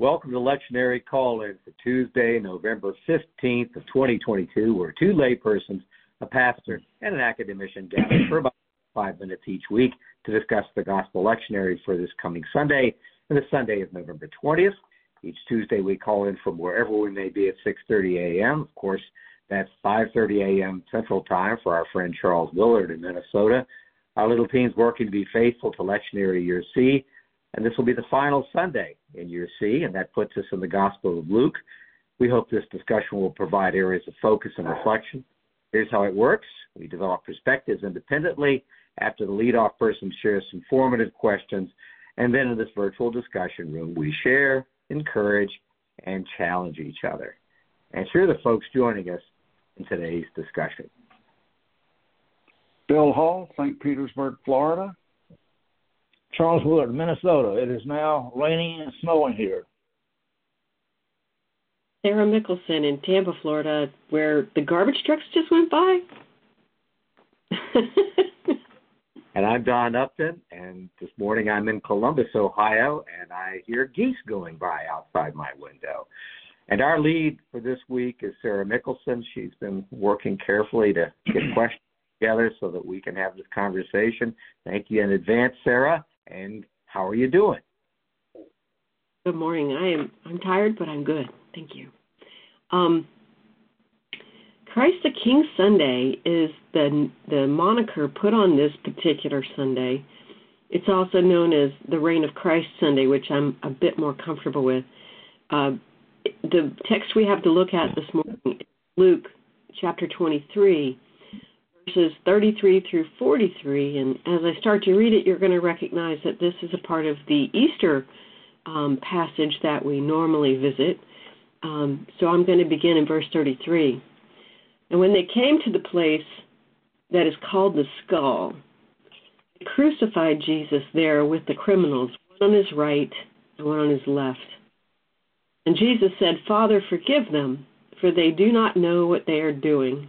Welcome to Lectionary Call-In for Tuesday, November 15th of 2022, where two laypersons, a pastor, and an academician gather for about five minutes each week to discuss the Gospel Lectionary for this coming Sunday and the Sunday of November 20th. Each Tuesday we call in from wherever we may be at 6:30 a.m. Of course, that's 5:30 a.m. Central Time for our friend Charles Willard in Minnesota. Our little team's working to be faithful to Lectionary Year C, and this will be the final Sunday in Year C, and that puts us in the Gospel of Luke. We hope this discussion will provide areas of focus and reflection. Here's how it works. We develop perspectives independently after the leadoff person shares some formative questions, and then in this virtual discussion room, we share, encourage, and challenge each other. And here are the folks joining us in today's discussion. Bill Hall, St. Petersburg, Florida. Charles Willard, Minnesota. It is now raining and snowing here. Sarah Mickelson in Tampa, Florida, where the garbage trucks just went by. and I'm Don Upton, and this morning I'm in Columbus, Ohio, and I hear geese going by outside my window. And our lead for this week is Sarah Mickelson. She's been working carefully to get questions together so that we can have this conversation. Thank you in advance, Sarah. And how are you doing? Good morning. I am I'm tired, but I'm good. Thank you. Um, Christ the King Sunday is the the moniker put on this particular Sunday. It's also known as the Reign of Christ Sunday, which I'm a bit more comfortable with. Uh, the text we have to look at this morning is Luke chapter 23, verses 33 through 43. And as I start to read it, you're going to recognize that this is a part of the Easter um, passage that we normally visit. Um, so I'm going to begin in verse 33. And when they came to the place that is called the skull, they crucified Jesus there with the criminals, one on his right and one on his left. And Jesus said, Father, forgive them, for they do not know what they are doing.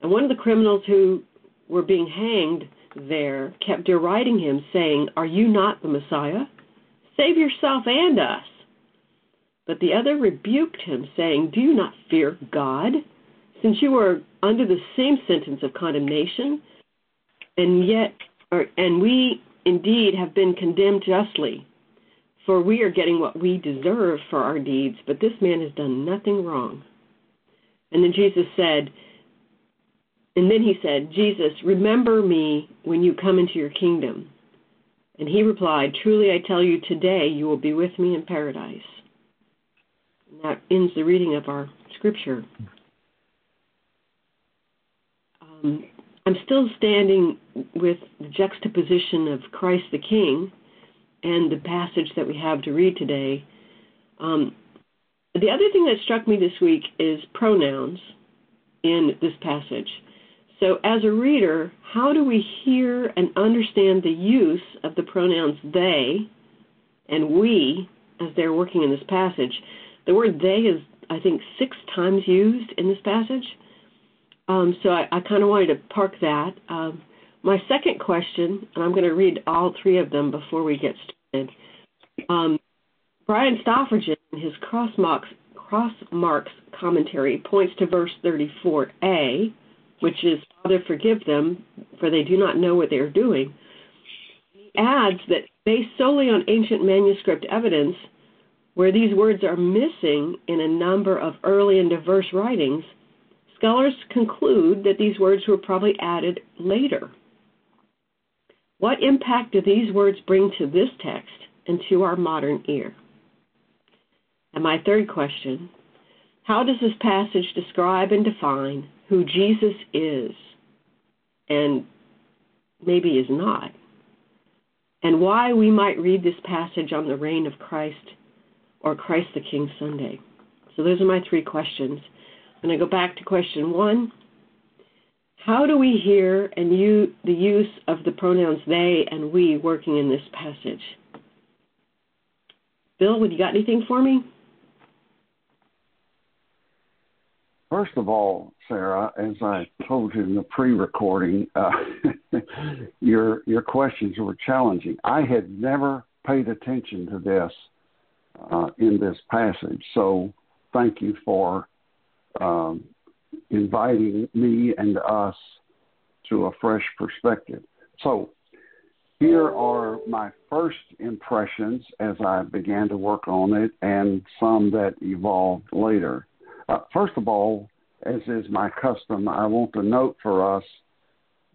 And one of the criminals who were being hanged there kept deriding him, saying, Are you not the Messiah? Save yourself and us. But the other rebuked him, saying, Do you not fear God, since you are under the same sentence of condemnation? And yet, or, and we indeed have been condemned justly, for we are getting what we deserve for our deeds, but this man has done nothing wrong. And then Jesus said, and then he said, Jesus, remember me when you come into your kingdom. And he replied, Truly I tell you, today you will be with me in paradise. And that ends the reading of our scripture. Um, I'm still standing with the juxtaposition of Christ the King and the passage that we have to read today. Um, the other thing that struck me this week is pronouns in this passage. So, as a reader, how do we hear and understand the use of the pronouns they and we as they're working in this passage? The word they is, I think, six times used in this passage. Um, so, I, I kind of wanted to park that. Um, my second question, and I'm going to read all three of them before we get started. Um, Brian Stoffregen, in his CrossMarks, cross marks commentary, points to verse 34a which is, Father, forgive them, for they do not know what they are doing. He adds that based solely on ancient manuscript evidence, where these words are missing in a number of early and diverse writings, scholars conclude that these words were probably added later. What impact do these words bring to this text and to our modern ear? And my third question how does this passage describe and define who Jesus is and maybe is not, and why we might read this passage on the reign of Christ or Christ the King Sunday? So those are my three questions. And I go back to question one. How do we hear and use the use of the pronouns they and we working in this passage? Bill, would you got anything for me? First of all, Sarah, as I told you in the pre-recording, uh, your your questions were challenging. I had never paid attention to this uh, in this passage, so thank you for um, inviting me and us to a fresh perspective. So, here are my first impressions as I began to work on it, and some that evolved later. Uh, first of all, as is my custom, I want to note for us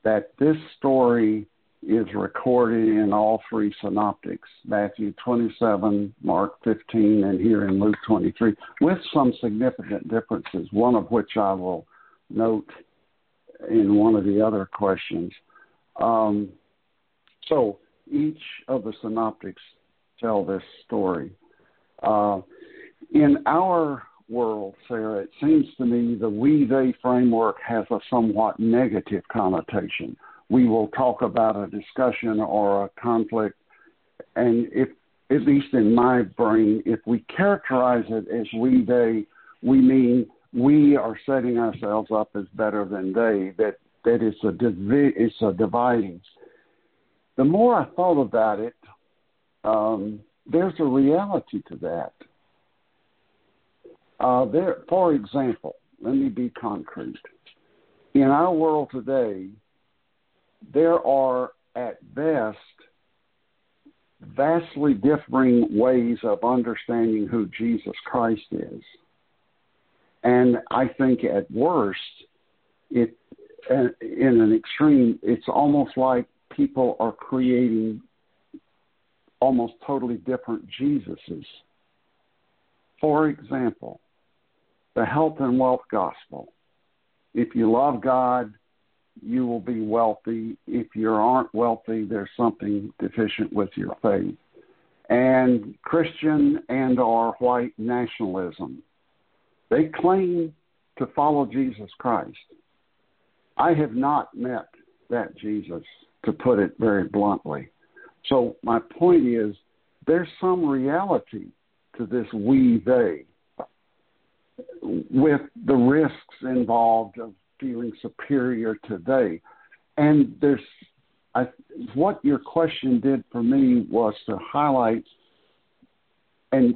that this story is recorded in all three synoptics Matthew 27, Mark 15, and here in Luke 23, with some significant differences, one of which I will note in one of the other questions. Um, so each of the synoptics tell this story. Uh, in our world, Sarah, it seems to me the we they framework has a somewhat negative connotation. We will talk about a discussion or a conflict, and if at least in my brain, if we characterize it as we they, we mean we are setting ourselves up as better than they. That that it's a divi- it's a dividing. The more I thought about it, um, there's a reality to that uh, there, for example, let me be concrete. In our world today, there are at best vastly differing ways of understanding who Jesus Christ is. And I think at worst, it uh, in an extreme, it's almost like people are creating almost totally different Jesuses. For example, the health and wealth gospel. If you love God, you will be wealthy. If you aren't wealthy, there's something deficient with your faith. And Christian and or white nationalism. They claim to follow Jesus Christ. I have not met that Jesus, to put it very bluntly. So my point is there's some reality to this we they with the risks involved of feeling superior to they. And there's, I, what your question did for me was to highlight, and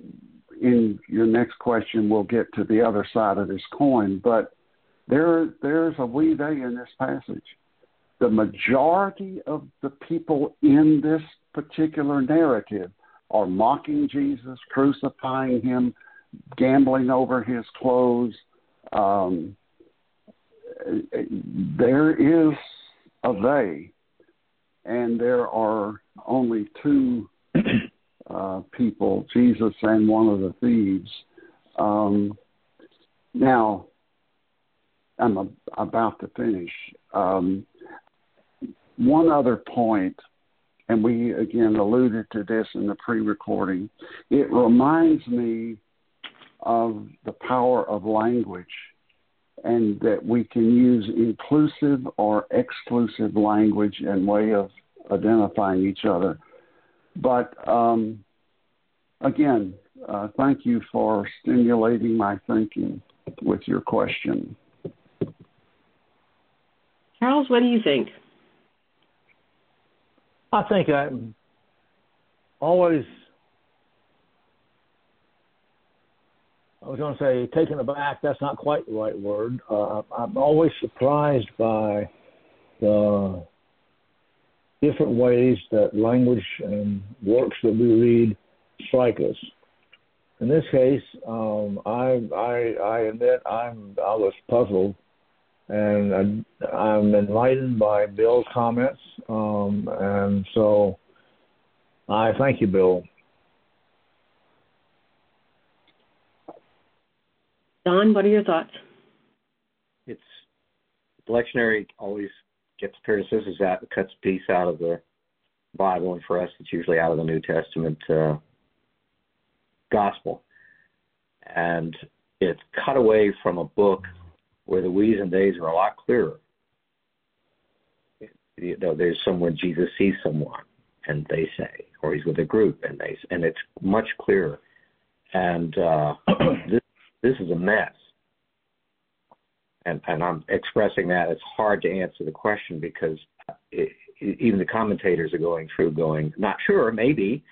in your next question, we'll get to the other side of this coin, but there, there's a we they in this passage. The majority of the people in this particular narrative are mocking Jesus, crucifying him, gambling over his clothes. Um, there is a they, and there are only two uh, people, Jesus and one of the thieves. Um, now, I'm a, about to finish. Um, one other point, and we again alluded to this in the pre recording, it reminds me of the power of language and that we can use inclusive or exclusive language and way of identifying each other. But um, again, uh, thank you for stimulating my thinking with your question. Charles, what do you think? I think I'm always I was going to say taken aback. That's not quite the right word. Uh, I'm always surprised by the different ways that language and works that we read strike us. In this case, um, I, I, I admit I'm I was puzzled, and I, I'm enlightened by Bill's comments, um, and so I thank you, Bill. Don, what are your thoughts? It's the lectionary always gets criticisms that cuts a piece out of the Bible, and for us, it's usually out of the New Testament. Uh, gospel, and it's cut away from a book where the we's and they's are a lot clearer. You know, there's someone Jesus sees someone, and they say, or he's with a group, and they, and it's much clearer. And uh, this this is a mess. And and I'm expressing that it's hard to answer the question because it, even the commentators are going through, going, not sure, maybe.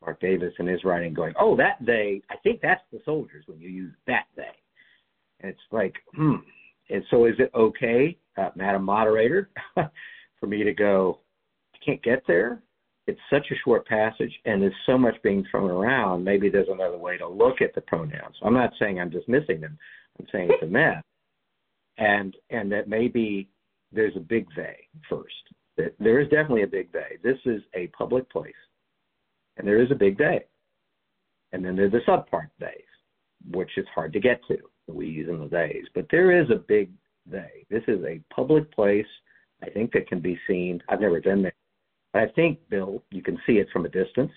Mark Davis in his writing going, oh, that they, I think that's the soldiers when you use that they. And it's like, hmm. And so is it okay, uh, Madam Moderator, for me to go, I can't get there? It's such a short passage and there's so much being thrown around. Maybe there's another way to look at the pronouns. I'm not saying I'm dismissing them. I'm saying it's a mess. And and that maybe there's a big they first. That there is definitely a big they. This is a public place. And there is a big they. And then there's the subpart theys, which is hard to get to, We use and the theys. But there is a big they. This is a public place, I think, that can be seen. I've never been there. I think, Bill, you can see it from a distance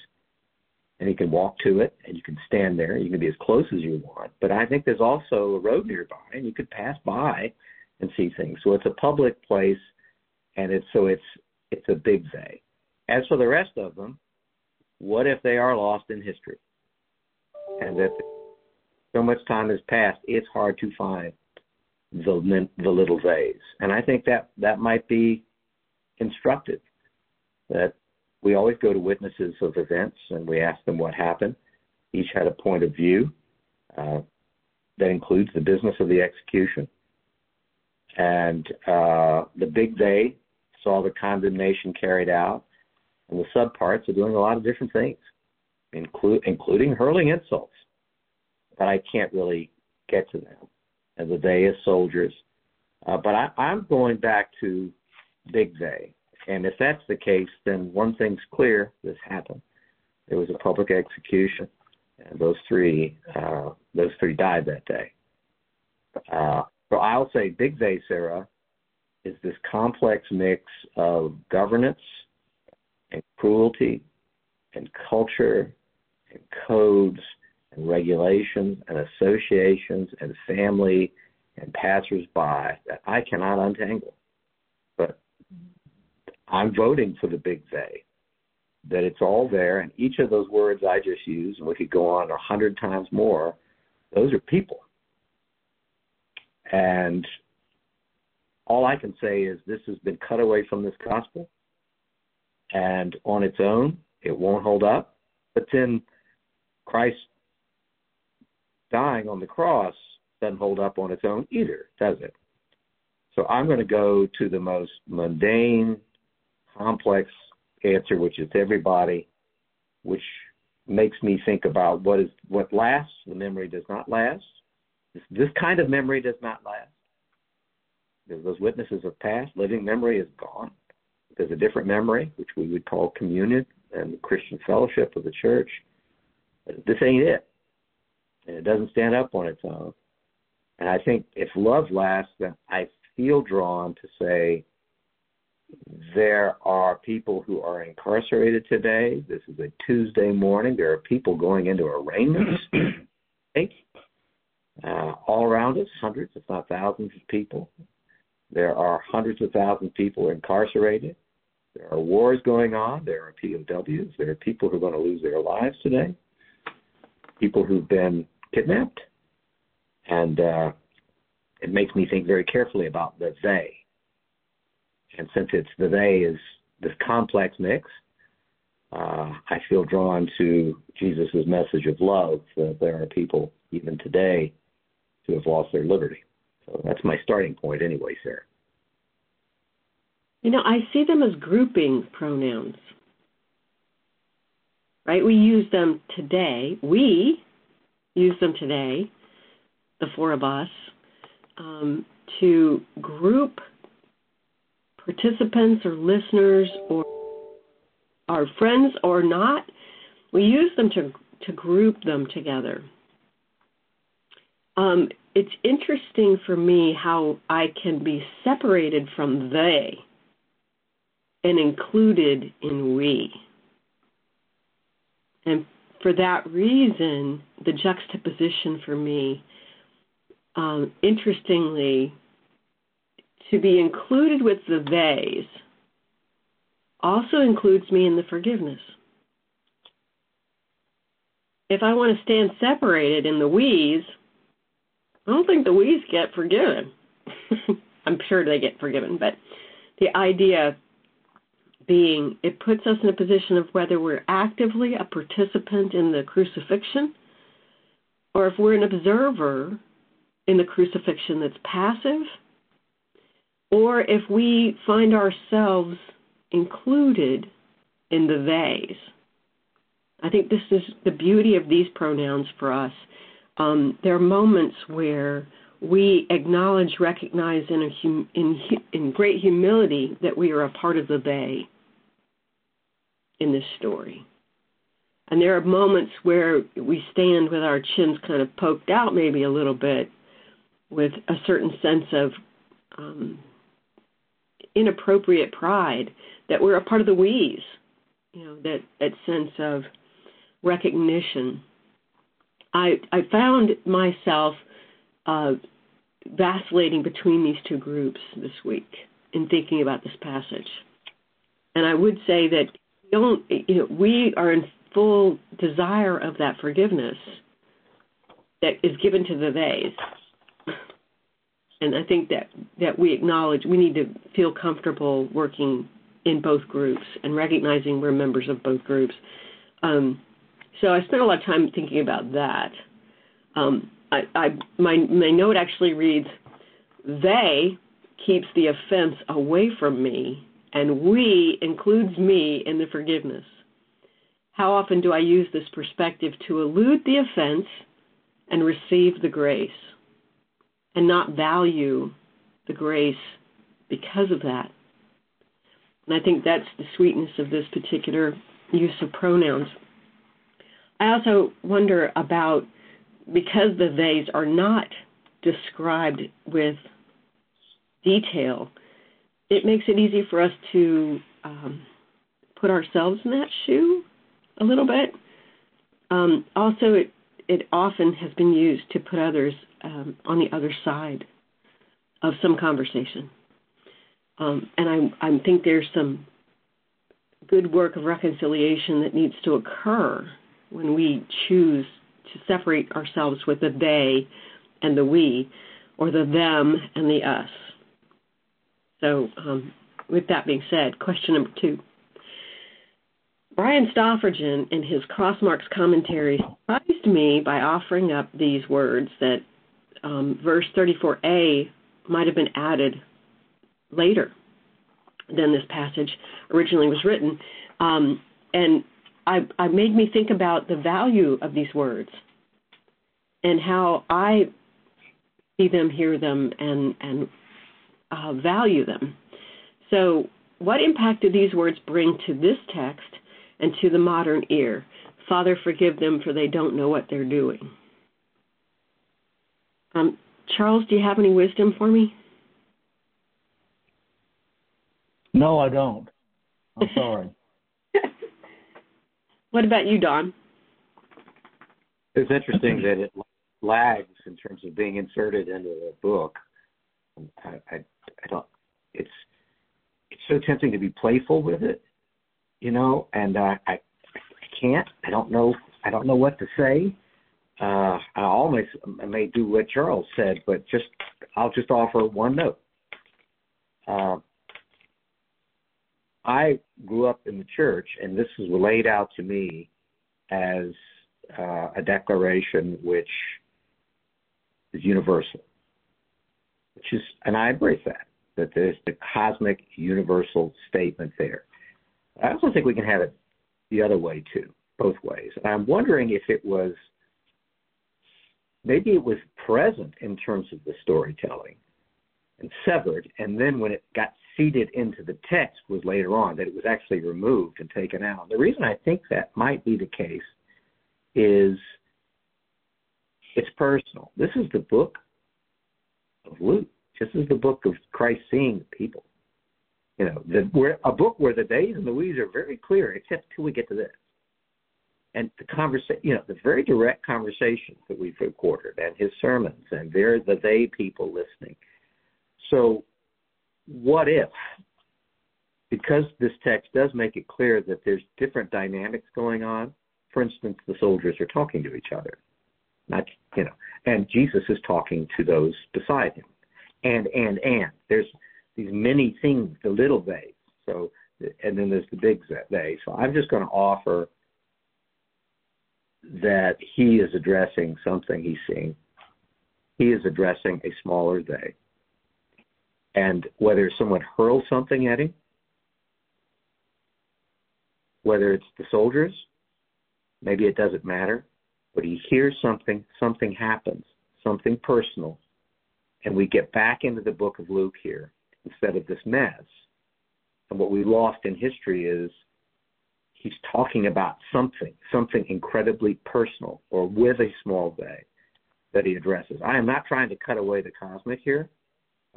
and you can walk to it and you can stand there. You can be as close as you want. But I think there's also a road nearby and you could pass by and see things. So it's a public place and it's so it's it's a big they. As for the rest of them, what if they are lost in history? And that so much time has passed, it's hard to find the the little theys. And I think that that might be instructive. That we always go to witnesses of events and we ask them what happened. Each had a point of view uh, that includes the business of the execution. And uh, the big they saw the condemnation carried out, and the subparts are doing a lot of different things, include, including hurling insults. But I can't really get to them. And the they is soldiers. Uh, but I, I'm going back to big they. And if that's the case, then one thing's clear: this happened. There was a public execution, and those three, uh, those three died that day. Uh, so I'll say big Sarah, is this complex mix of governance and cruelty and culture and codes and regulations and associations and family and passersby that I cannot untangle. But I'm voting for the big they, that it's all there, and each of those words I just used, and we could go on a hundred times more, those are people. And all I can say is this has been cut away from this gospel, and on its own, it won't hold up. But then Christ dying on the cross doesn't hold up on its own either, does it? So I'm going to go to the most mundane, complex answer, which is everybody, which makes me think about what is what lasts. The memory does not last. This, this kind of memory does not last. Those witnesses of past, living memory is gone. There's a different memory, which we would call communion and the Christian fellowship of the church. This ain't it. And it doesn't stand up on its own. And I think if love lasts, then I feel drawn to say there are people who are incarcerated today. This is a Tuesday morning. There are people going into arraignments uh, all around us, hundreds, if not thousands of people. There are hundreds of thousands of people incarcerated. There are wars going on. There are POWs. There are people who are going to lose their lives today. People who've been kidnapped. And uh, it makes me think very carefully about the they. And since it's the they is this complex mix, uh, I feel drawn to Jesus' message of love that there are people even today who have lost their liberty. So that's my starting point, anyway, Sarah. You know, I see them as grouping pronouns. Right? We use them today. We use them today, the four of us, um, to group participants or listeners or our friends or not. We use them to to group them together. Um, it's interesting for me how I can be separated from they and included in we. And for that reason, the juxtaposition for me, um, interestingly, to be included with the theys also includes me in the forgiveness. If I want to stand separated in the we's, I don't think the we's get forgiven. I'm sure they get forgiven, but the idea being it puts us in a position of whether we're actively a participant in the crucifixion or if we're an observer in the crucifixion that's passive or if we find ourselves included in the theys. I think this is the beauty of these pronouns for us. Um, there are moments where we acknowledge, recognize in, hum, in, in great humility that we are a part of the they in this story. And there are moments where we stand with our chins kind of poked out, maybe a little bit, with a certain sense of um, inappropriate pride that we're a part of the we's, you know, that, that sense of recognition. I, I found myself uh, vacillating between these two groups this week in thinking about this passage. And I would say that don't, you know, we are in full desire of that forgiveness that is given to the theys. And I think that, that we acknowledge we need to feel comfortable working in both groups and recognizing we're members of both groups. Um, so I spent a lot of time thinking about that. Um, I, I, my, my note actually reads, they keeps the offense away from me, and we includes me in the forgiveness. How often do I use this perspective to elude the offense and receive the grace, and not value the grace because of that? And I think that's the sweetness of this particular use of pronouns. I also wonder about because the theys are not described with detail, it makes it easy for us to um, put ourselves in that shoe a little bit. Um, also, it it often has been used to put others um, on the other side of some conversation. Um, and I, I think there's some good work of reconciliation that needs to occur when we choose to separate ourselves with the they and the we, or the them and the us. So, um, with that being said, question number two. Brian Stoffregen, in his Crossmarks commentary, surprised me by offering up these words that um, verse 34a might have been added later than this passage originally was written. Um, and I, I made me think about the value of these words and how I see them, hear them, and, and uh, value them. So, what impact do these words bring to this text and to the modern ear? Father, forgive them, for they don't know what they're doing. Um, Charles, do you have any wisdom for me? No, I don't. I'm sorry. what about you, Don? It's interesting that it lags in terms of being inserted into the book. I, I, I don't. It's it's so tempting to be playful with it, you know, and uh, I I can't. I don't know. I don't know what to say. Uh, I almost may do what Charles said, but just I'll just offer one note. Uh, I grew up in the church, and this was laid out to me as uh, a declaration which is universal, which is, and I embrace that, that there's the cosmic universal statement there. I also think we can have it the other way too, both ways. And I'm wondering if it was, maybe it was present in terms of the storytelling and severed, and then when it got seeded into the text was later on, that it was actually removed and taken out. The reason I think that might be the case is it's personal. This is the book of Luke. This is the book of Christ seeing the people. You know, the, where, a book where the days and the we's are very clear, except till we get to this. And the conversation, you know, the very direct conversations that we've recorded and his sermons, and they're the they people listening. So, what if, because this text does make it clear that there's different dynamics going on, for instance, the soldiers are talking to each other, not, you know, and Jesus is talking to those beside him. And, and, and. There's these many things, the little they. So, and then there's the big they. So I'm just going to offer that he is addressing something he's seeing. He is addressing a smaller they. And whether someone hurls something at him, whether it's the soldiers, maybe it doesn't matter, but he hears something, something happens, something personal, and we get back into the book of Luke here instead of this mess. And what we lost in history is he's talking about something, something incredibly personal or with a small they that he addresses. I am not trying to cut away the cosmic here.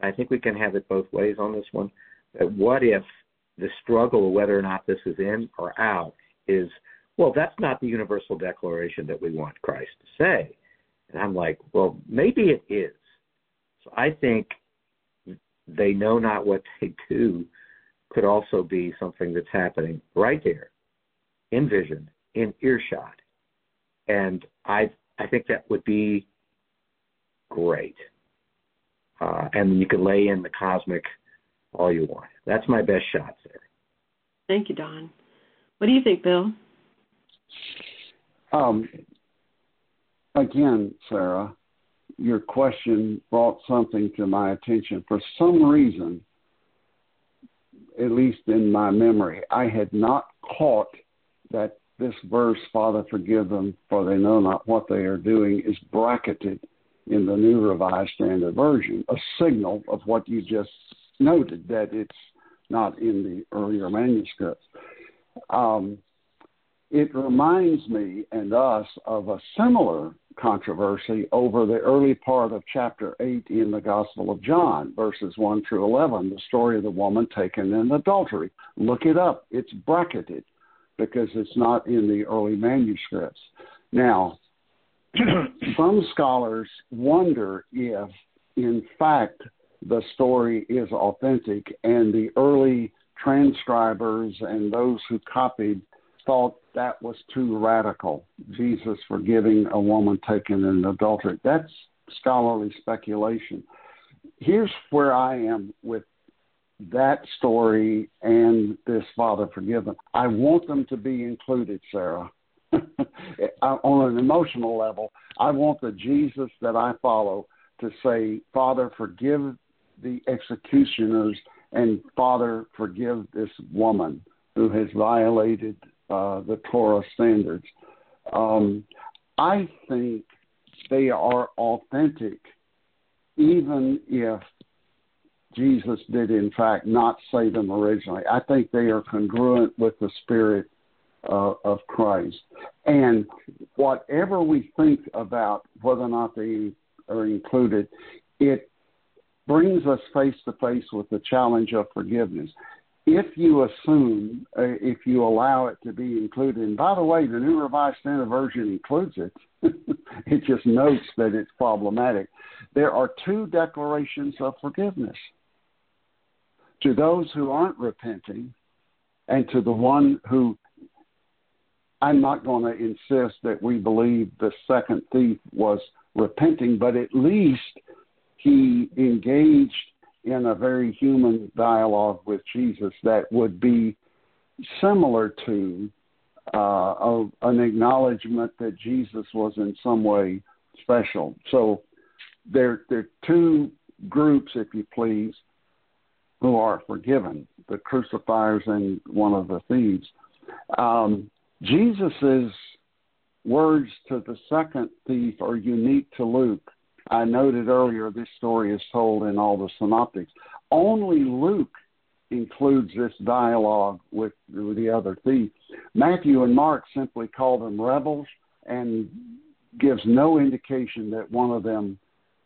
I think we can have it both ways on this one. That what if the struggle of whether or not this is in or out is, well, that's not the universal declaration that we want Christ to say. And I'm like, well, maybe it is. So I think they know not what they do could also be something that's happening right there in vision, in earshot. And I I think that would be great. Uh, and you can lay in the cosmic all you want. That's my best shot there. Thank you, Don. What do you think, Bill? Um, again, Sarah, your question brought something to my attention. For some reason, at least in my memory, I had not caught that this verse, Father, forgive them, for they know not what they are doing, is bracketed in the New Revised Standard Version, a signal of what you just noted, that it's not in the earlier manuscripts. Um, it reminds me and us of a similar controversy over the early part of chapter 8 in the Gospel of John, verses 1 through 11, the story of the woman taken in adultery. Look it up. It's bracketed because it's not in the early manuscripts. Now, some scholars wonder if, in fact, the story is authentic and the early transcribers and those who copied thought that was too radical. Jesus forgiving a woman taken in adultery. That's scholarly speculation. Here's where I am with that story and this Father Forgiven. I want them to be included, Sarah. On an emotional level, I want the Jesus that I follow to say, Father, forgive the executioners, and Father, forgive this woman who has violated uh, the Torah standards. Um, I think they are authentic, even if Jesus did, in fact, not say them originally. I think they are congruent with the Spirit uh, of Christ. And whatever we think about whether or not they are included, it brings us face to face with the challenge of forgiveness. If you assume, uh, if you allow it to be included, and by the way, the New Revised Standard Version includes it, it just notes that it's problematic. There are two declarations of forgiveness to those who aren't repenting, and to the one who I'm not going to insist that we believe the second thief was repenting, but at least he engaged in a very human dialogue with Jesus that would be similar to uh, an acknowledgement that Jesus was in some way special. So there, there are two groups, if you please, who are forgiven the crucifiers and one of the thieves. Um, Jesus' words to the second thief are unique to Luke. I noted earlier this story is told in all the synoptics. Only Luke includes this dialogue with the other thief. Matthew and Mark simply call them rebels and gives no indication that one of them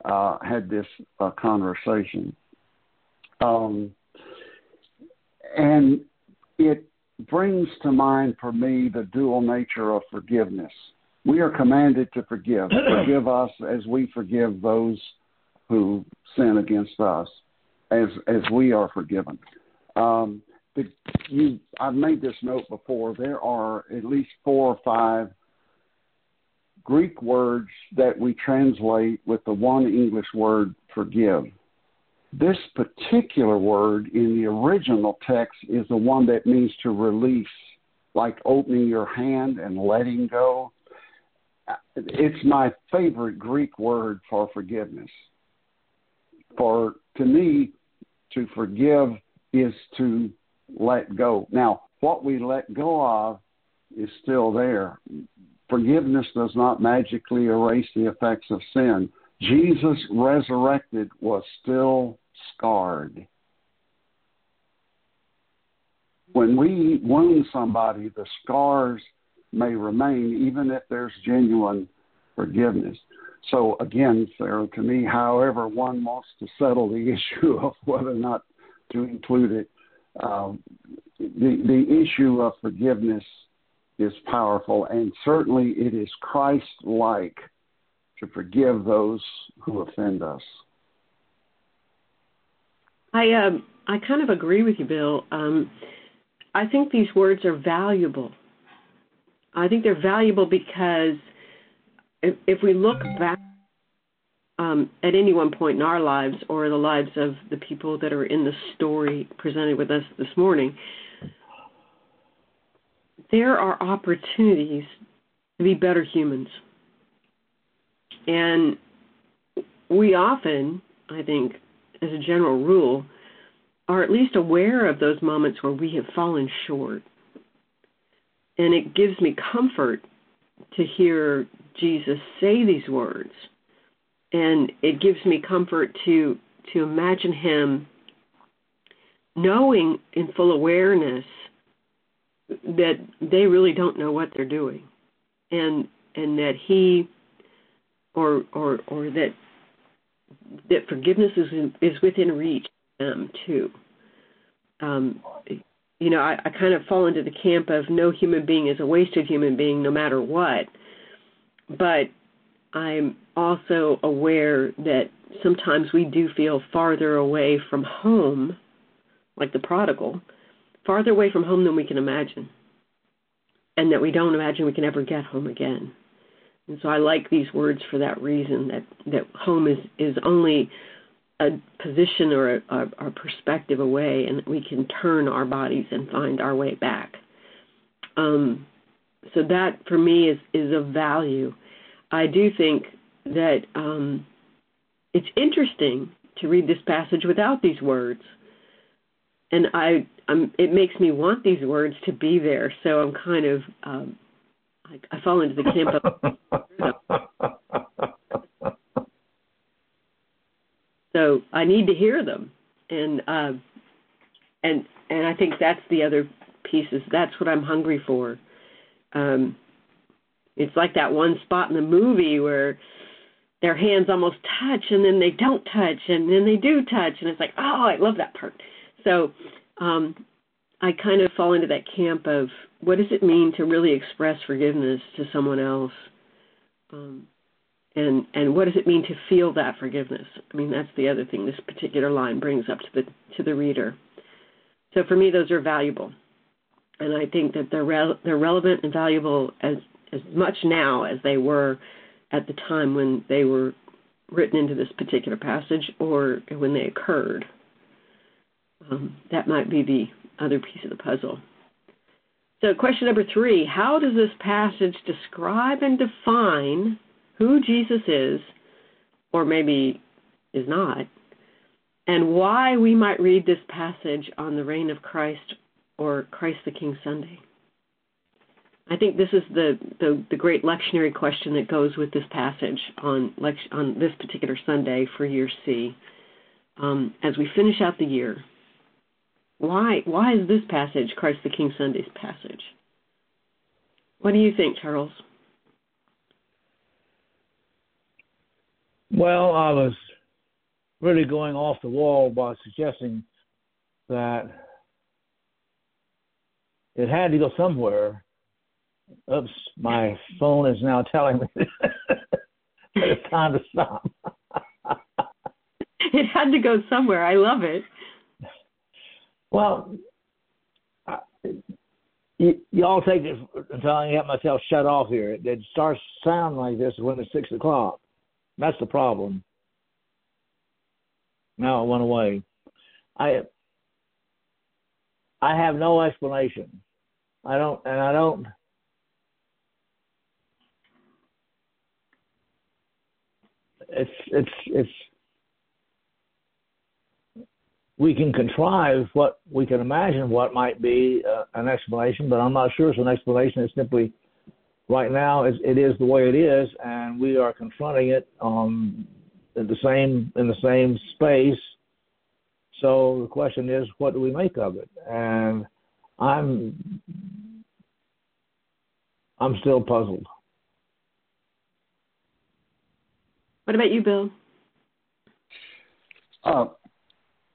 uh, had this uh, conversation. Um, and it brings to mind for me the dual nature of forgiveness. We are commanded to forgive. forgive us as we forgive those who sin against us, as as we are forgiven. Um, the, you, I've made this note before. There are at least four or five Greek words that we translate with the one English word forgive. This particular word in the original text is the one that means to release, like opening your hand and letting go. It's my favorite Greek word for forgiveness. For to me, to forgive is to let go. Now, what we let go of is still there. Forgiveness does not magically erase the effects of sin. Jesus resurrected was still scarred. When we wound somebody, the scars may remain even if there's genuine forgiveness. So again, Sarah, to me, however one wants to settle the issue of whether or not to include it, um, the the issue of forgiveness is powerful, and certainly it is Christ-like to forgive those who offend us. I um I kind of agree with you, Bill. Um, I think these words are valuable. I think they're valuable because if, if we look back um, at any one point in our lives or the lives of the people that are in the story presented with us this morning, there are opportunities to be better humans. And we often, I think, as a general rule, are at least aware of those moments where we have fallen short. And it gives me comfort to hear Jesus say these words. And it gives me comfort to to imagine him knowing in full awareness that they really don't know what they're doing. And and that he or or or that that forgiveness is in, is within reach them too. Um, you know, I, I kind of fall into the camp of no human being is a wasted human being, no matter what. But I'm also aware that sometimes we do feel farther away from home, like the prodigal, farther away from home than we can imagine, and that we don't imagine we can ever get home again. And so I like these words for that reason that that home is is only a position or a, a, a perspective away, and we can turn our bodies and find our way back. Um, so that for me is is of value. I do think that um, it's interesting to read this passage without these words, and I I'm, it makes me want these words to be there. So I'm kind of um, I, I fall into the camp of. so I need to hear them, and uh, and and I think that's the other piece is that's what I'm hungry for. Um, it's like that one spot in the movie where their hands almost touch and then they don't touch and then they do touch and it's like oh I love that part. So um, I kind of fall into that camp of what does it mean to really express forgiveness to someone else, um, and and what does it mean to feel that forgiveness? I mean, that's the other thing this particular line brings up to the to the reader. So for me, those are valuable, and I think that they're re- they're relevant and valuable as as much now as they were at the time when they were written into this particular passage or when they occurred. Um, that might be the other piece of the puzzle. So, question number three How does this passage describe and define who Jesus is, or maybe is not, and why we might read this passage on the reign of Christ or Christ the King Sunday? I think this is the, the, the great lectionary question that goes with this passage on on this particular Sunday for year C. Um, as we finish out the year, why why is this passage Christ the King Sunday's passage? What do you think, Charles? Well, I was really going off the wall by suggesting that it had to go somewhere. Oops, my phone is now telling me that it's time to stop. it had to go somewhere. I love it. Well, I, y- y'all take it until I get myself shut off here. It, it starts sounding like this when it's six o'clock. That's the problem. Now it went away. I I have no explanation. I don't, and I don't. It's it's it's. We can contrive what we can imagine what might be uh, an explanation, but I'm not sure it's an explanation. It's simply right now it's, it is the way it is, and we are confronting it um, in the same in the same space. So the question is, what do we make of it? And I'm I'm still puzzled. What about you, Bill? Uh,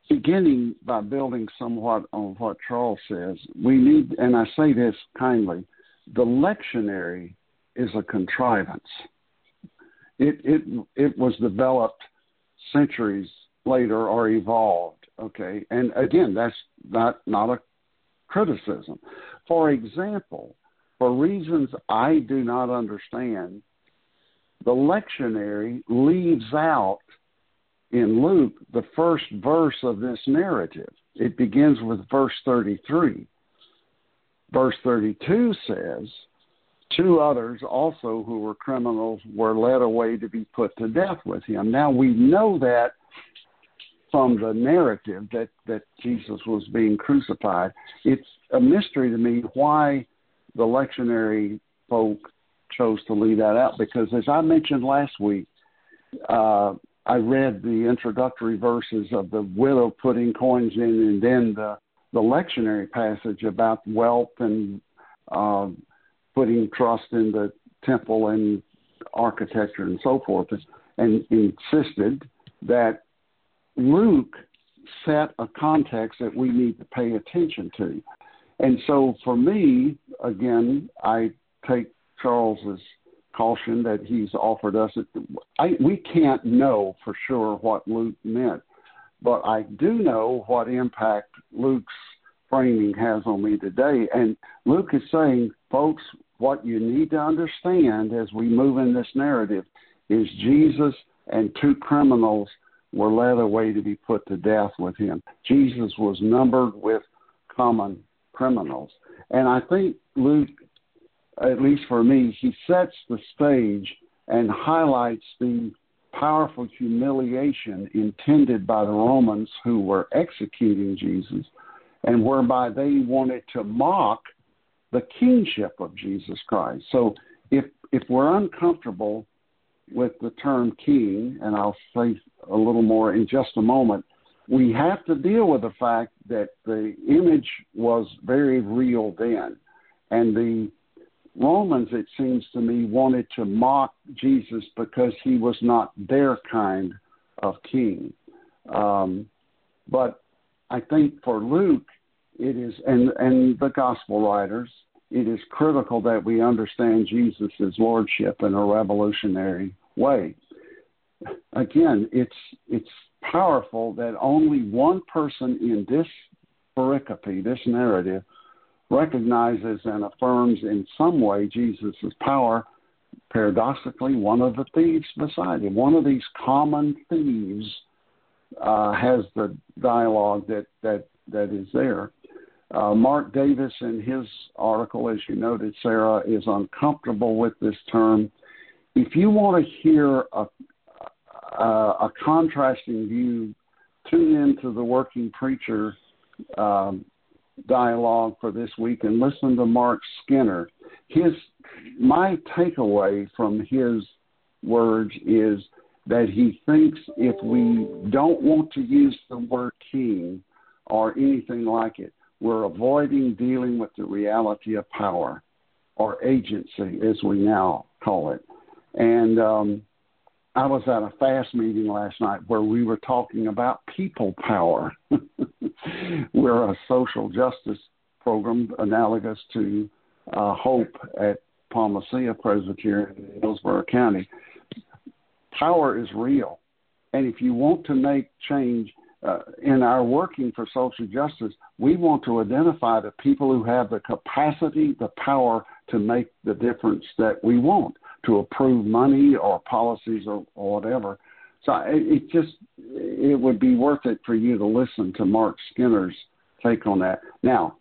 beginning by building somewhat on what Charles says, we need, and I say this kindly, the lectionary is a contrivance. It it it was developed centuries later or evolved. Okay, and again, that's not not a criticism. For example, for reasons I do not understand, the lectionary leaves out in Luke the first verse of this narrative. It begins with verse 33. Verse 32 says, Two others also who were criminals were led away to be put to death with him. Now we know that from the narrative that, that Jesus was being crucified. It's a mystery to me why the lectionary folk chose to leave that out because, as I mentioned last week, uh, I read the introductory verses of the widow putting coins in, and then the the lectionary passage about wealth and uh, putting trust in the temple and architecture and so forth, and insisted that Luke set a context that we need to pay attention to. And so for me, again, I take Charles's caution that he's offered us. I, we can't know for sure what Luke meant, but I do know what impact Luke's framing has on me today. And Luke is saying, folks, what you need to understand as we move in this narrative is Jesus and two criminals were led away to be put to death with him. Jesus was numbered with common criminals. And I think Luke, at least for me, he sets the stage and highlights the powerful humiliation intended by the Romans who were executing Jesus and whereby they wanted to mock the kingship of Jesus Christ. So if if we're uncomfortable with the term king, and I'll say a little more in just a moment, we have to deal with the fact that the image was very real then. And the Romans, it seems to me, wanted to mock Jesus because he was not their kind of king. Um, but I think for Luke, it is, and, and the gospel writers, it is critical that we understand Jesus' lordship in a revolutionary way. Again, it's it's powerful that only one person in this pericope, this narrative, recognizes and affirms in some way Jesus' power. Paradoxically, one of the thieves beside him, one of these common thieves, uh, has the dialogue that that that is there. Uh, Mark Davis, in his article, as you noted, Sarah, is uncomfortable with this term. If you want to hear a, a, a contrasting view, tune into the Working Preacher um, dialogue for this week and listen to Mark Skinner. His my takeaway from his words is that he thinks if we don't want to use the word king or anything like it, we're avoiding dealing with the reality of power or agency, as we now call it. And um, I was at a fast meeting last night where we were talking about people power. we're a social justice program analogous to uh, Hope at Palma Ceia Presbyterian in Hillsborough County. Power is real. And if you want to make change uh, in our working for social justice, we want to identify the people who have the capacity, the power to make the difference that we want, to approve money or policies or, or whatever. So it, it just it would be worth it for you to listen to Mark Skinner's take on that. Now,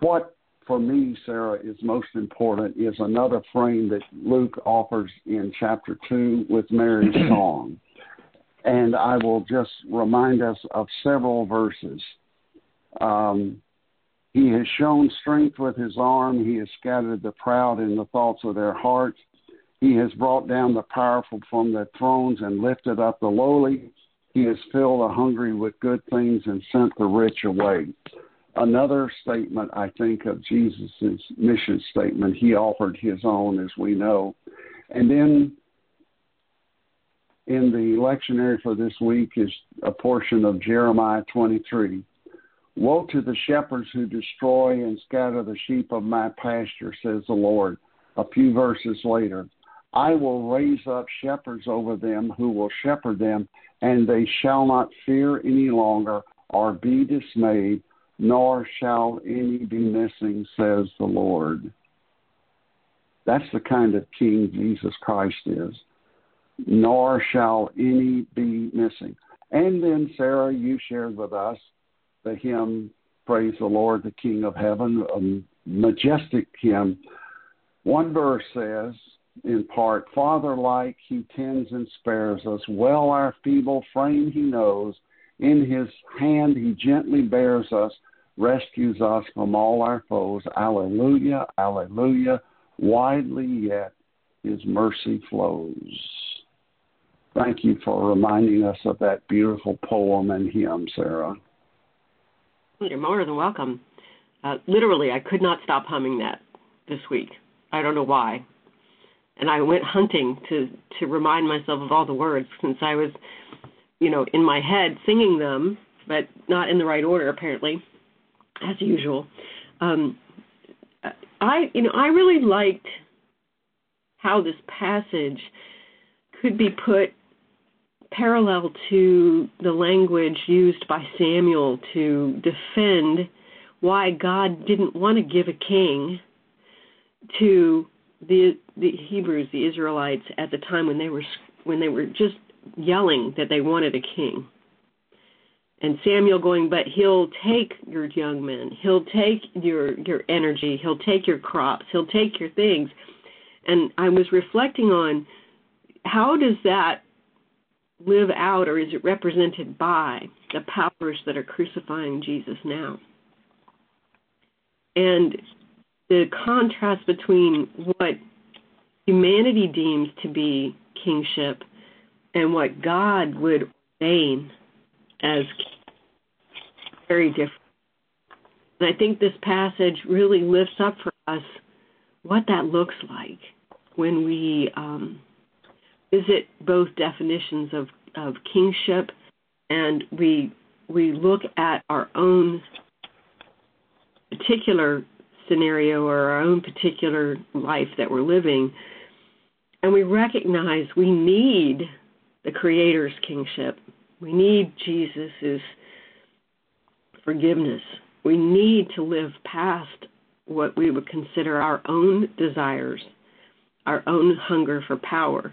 what for me, Sarah, is most important is another frame that Luke offers in chapter two with Mary's song. And I will just remind us of several verses. Um, he has shown strength with his arm. He has scattered the proud in the thoughts of their hearts. He has brought down the powerful from their thrones and lifted up the lowly. He has filled the hungry with good things and sent the rich away. Another statement, I think, of Jesus' mission statement. He offered his own, as we know. And then in the lectionary for this week is a portion of Jeremiah 23. Woe to the shepherds who destroy and scatter the sheep of my pasture, says the Lord. A few verses later, I will raise up shepherds over them who will shepherd them, and they shall not fear any longer or be dismayed, nor shall any be missing, says the Lord. That's the kind of king Jesus Christ is nor shall any be missing. And then, Sarah, you shared with us the hymn, Praise the Lord, the King of Heaven, a majestic hymn. One verse says, in part, Father like, he tends and spares us. Well our feeble frame he knows. In his hand he gently bears us, rescues us from all our foes. Alleluia, alleluia. Widely yet his mercy flows. Thank you for reminding us of that beautiful poem and hymn, Sarah. You're more than welcome. Uh, literally, I could not stop humming that this week. I don't know why. And I went hunting to to remind myself of all the words since I was, you know, in my head singing them, but not in the right order apparently, as usual. Um, I, you know, I really liked how this passage could be put parallel to the language used by Samuel to defend why God didn't want to give a king to the the Hebrews, the Israelites, at the time when they were when they were just yelling that they wanted a king. And Samuel going, but he'll take your young men, he'll take your your energy, he'll take your crops, he'll take your things. And I was reflecting on how does that live out or is it represented by the powers that are crucifying Jesus now? And the contrast between what humanity deems to be kingship and what God would ordain as very different. And I think this passage really lifts up for us what that looks like when we um, visit both definitions of, of kingship and we we look at our own particular scenario or our own particular life that we're living and we recognize we need the creator's kingship we need jesus's forgiveness we need to live past what we would consider our own desires our own hunger for power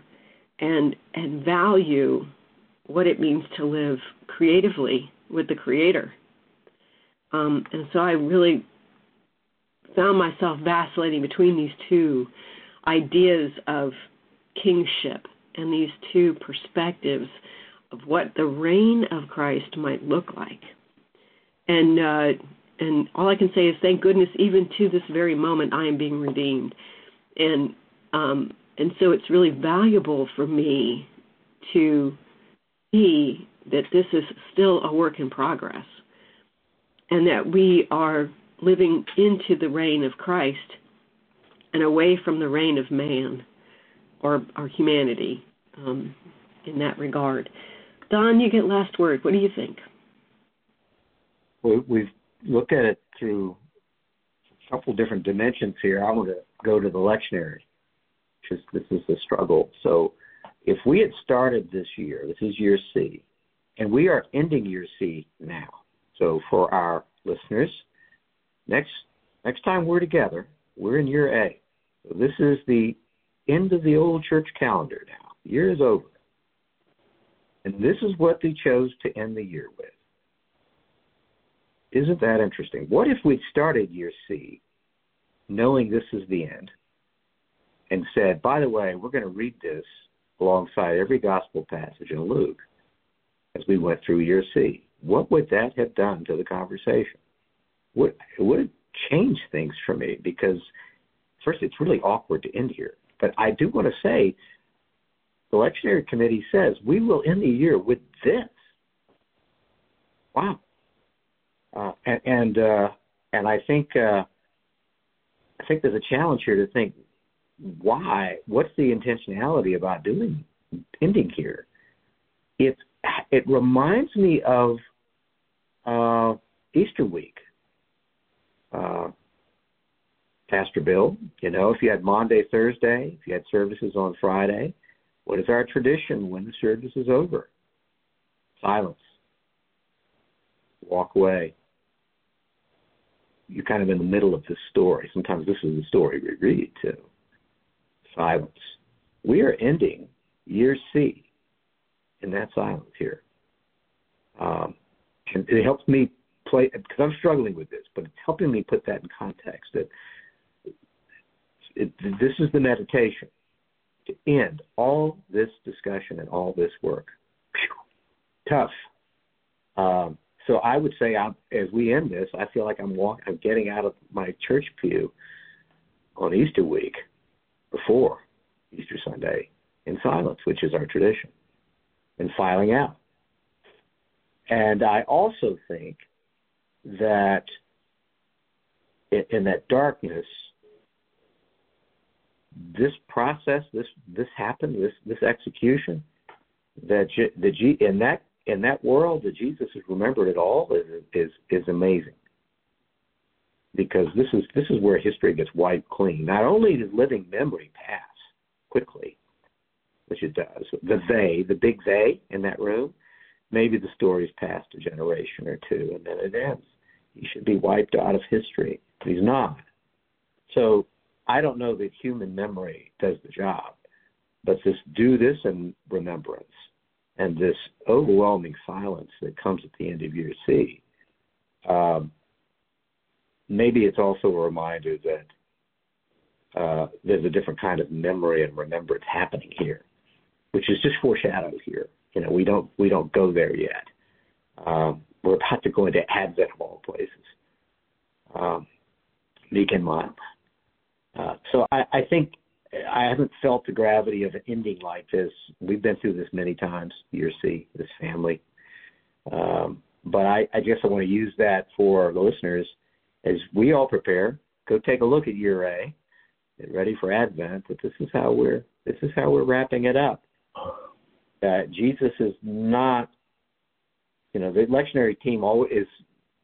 and and value what it means to live creatively with the creator. Um, and so I really found myself vacillating between these two ideas of kingship and these two perspectives of what the reign of Christ might look like. And uh, and all I can say is thank goodness even to this very moment I am being redeemed. And um, and so it's really valuable for me to see that this is still a work in progress and that we are living into the reign of Christ and away from the reign of man or, or humanity um, in that regard. Don, you get last word. What do you think? We, we've looked at it through a couple different dimensions here. I want to go to the lectionary, because this is the struggle. So, if we had started this year, this is year C, and we are ending year C now. So, for our listeners, next next time we're together, we're in year A. So this is the end of the old church calendar now. The year is over. And this is what they chose to end the year with. Isn't that interesting? What if we started year C knowing this is the end and said, by the way, we're going to read this alongside every gospel passage in Luke as we went through year C? What would that have done to the conversation? Would, it would have changed things for me because, first, it's really awkward to end here. But I do want to say the lectionary committee says we will end the year with this. Wow. Uh, and and, uh, and I think uh, I think there's a challenge here to think why what's the intentionality about doing ending here? It it reminds me of uh, Easter week. Pastor Bill, you know, if you had Monday, Thursday, if you had services on Friday, what is our tradition when the service is over? Silence. Walk away. You're kind of in the middle of this story. Sometimes this is the story we read too. Silence. We are ending year C in that silence here. Um, and it helps me play because I'm struggling with this, but it's helping me put that in context. That it, this is the meditation to end all this discussion and all this work. Whew, tough. Um, so I would say, I'm, as we end this, I feel like I'm walking, I'm getting out of my church pew on Easter week before Easter Sunday in silence, which is our tradition, and filing out. And I also think that in, in that darkness, this process, this this happened, this this execution, that the G in that in that world that Jesus has remembered it all is is is amazing. Because this is this is where history gets wiped clean. Not only does living memory pass quickly, which it does, the they, the big they in that room, maybe the story's passed a generation or two and then it ends. He should be wiped out of history. But he's not. So I don't know that human memory does the job, but this do this in remembrance and this overwhelming silence that comes at the end of year C. Um, maybe it's also a reminder that uh, there's a different kind of memory and remembrance happening here, which is just foreshadowed here. You know, we don't we don't go there yet. Um, we're about to go into Advent of all places. Um, meek and. Uh, so I, I think I haven't felt the gravity of an ending like this. We've been through this many times, year C, this family. Um, but I, I guess I want to use that for the listeners as we all prepare. Go take a look at year A. Get ready for Advent. But this is how we're this is how we're wrapping it up. That Jesus is not, you know, the lectionary team always is,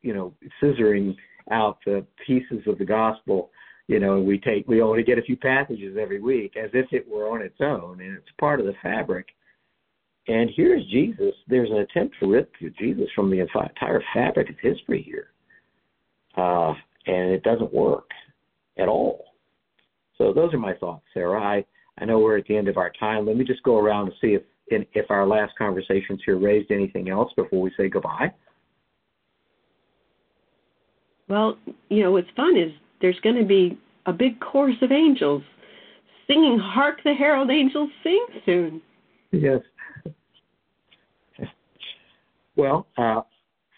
you know, scissoring out the pieces of the gospel you know, we take we only get a few passages every week as if it were on its own and it's part of the fabric. And here's Jesus. There's an attempt to rip Jesus from the entire fabric of history here, uh, and it doesn't work at all. So those are my thoughts, Sarah. I I know we're at the end of our time. Let me just go around and see if in, if our last conversations here raised anything else before we say goodbye. Well, you know what's fun is there's going to be a big chorus of angels singing Hark the Herald Angels Sing soon. Yes. Well, uh,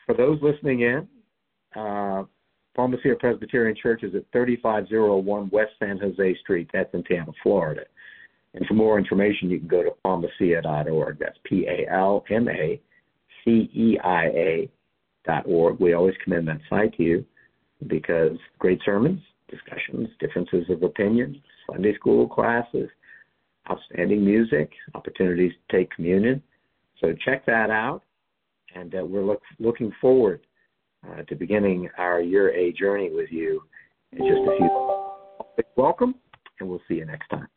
for those listening in, uh, Palma Presbyterian Church is at 3501 West San Jose Street. That's in Tampa, Florida. And for more information, you can go to palmaceia.org. That's P A L M A C E I A dot org. We always commend that site to you because great sermons, discussions, differences of opinion, Sunday school classes, outstanding music, opportunities to take communion. So check that out, and uh, we're look, looking forward uh, to beginning our year A journey with you in just a few. Welcome, and we'll see you next time.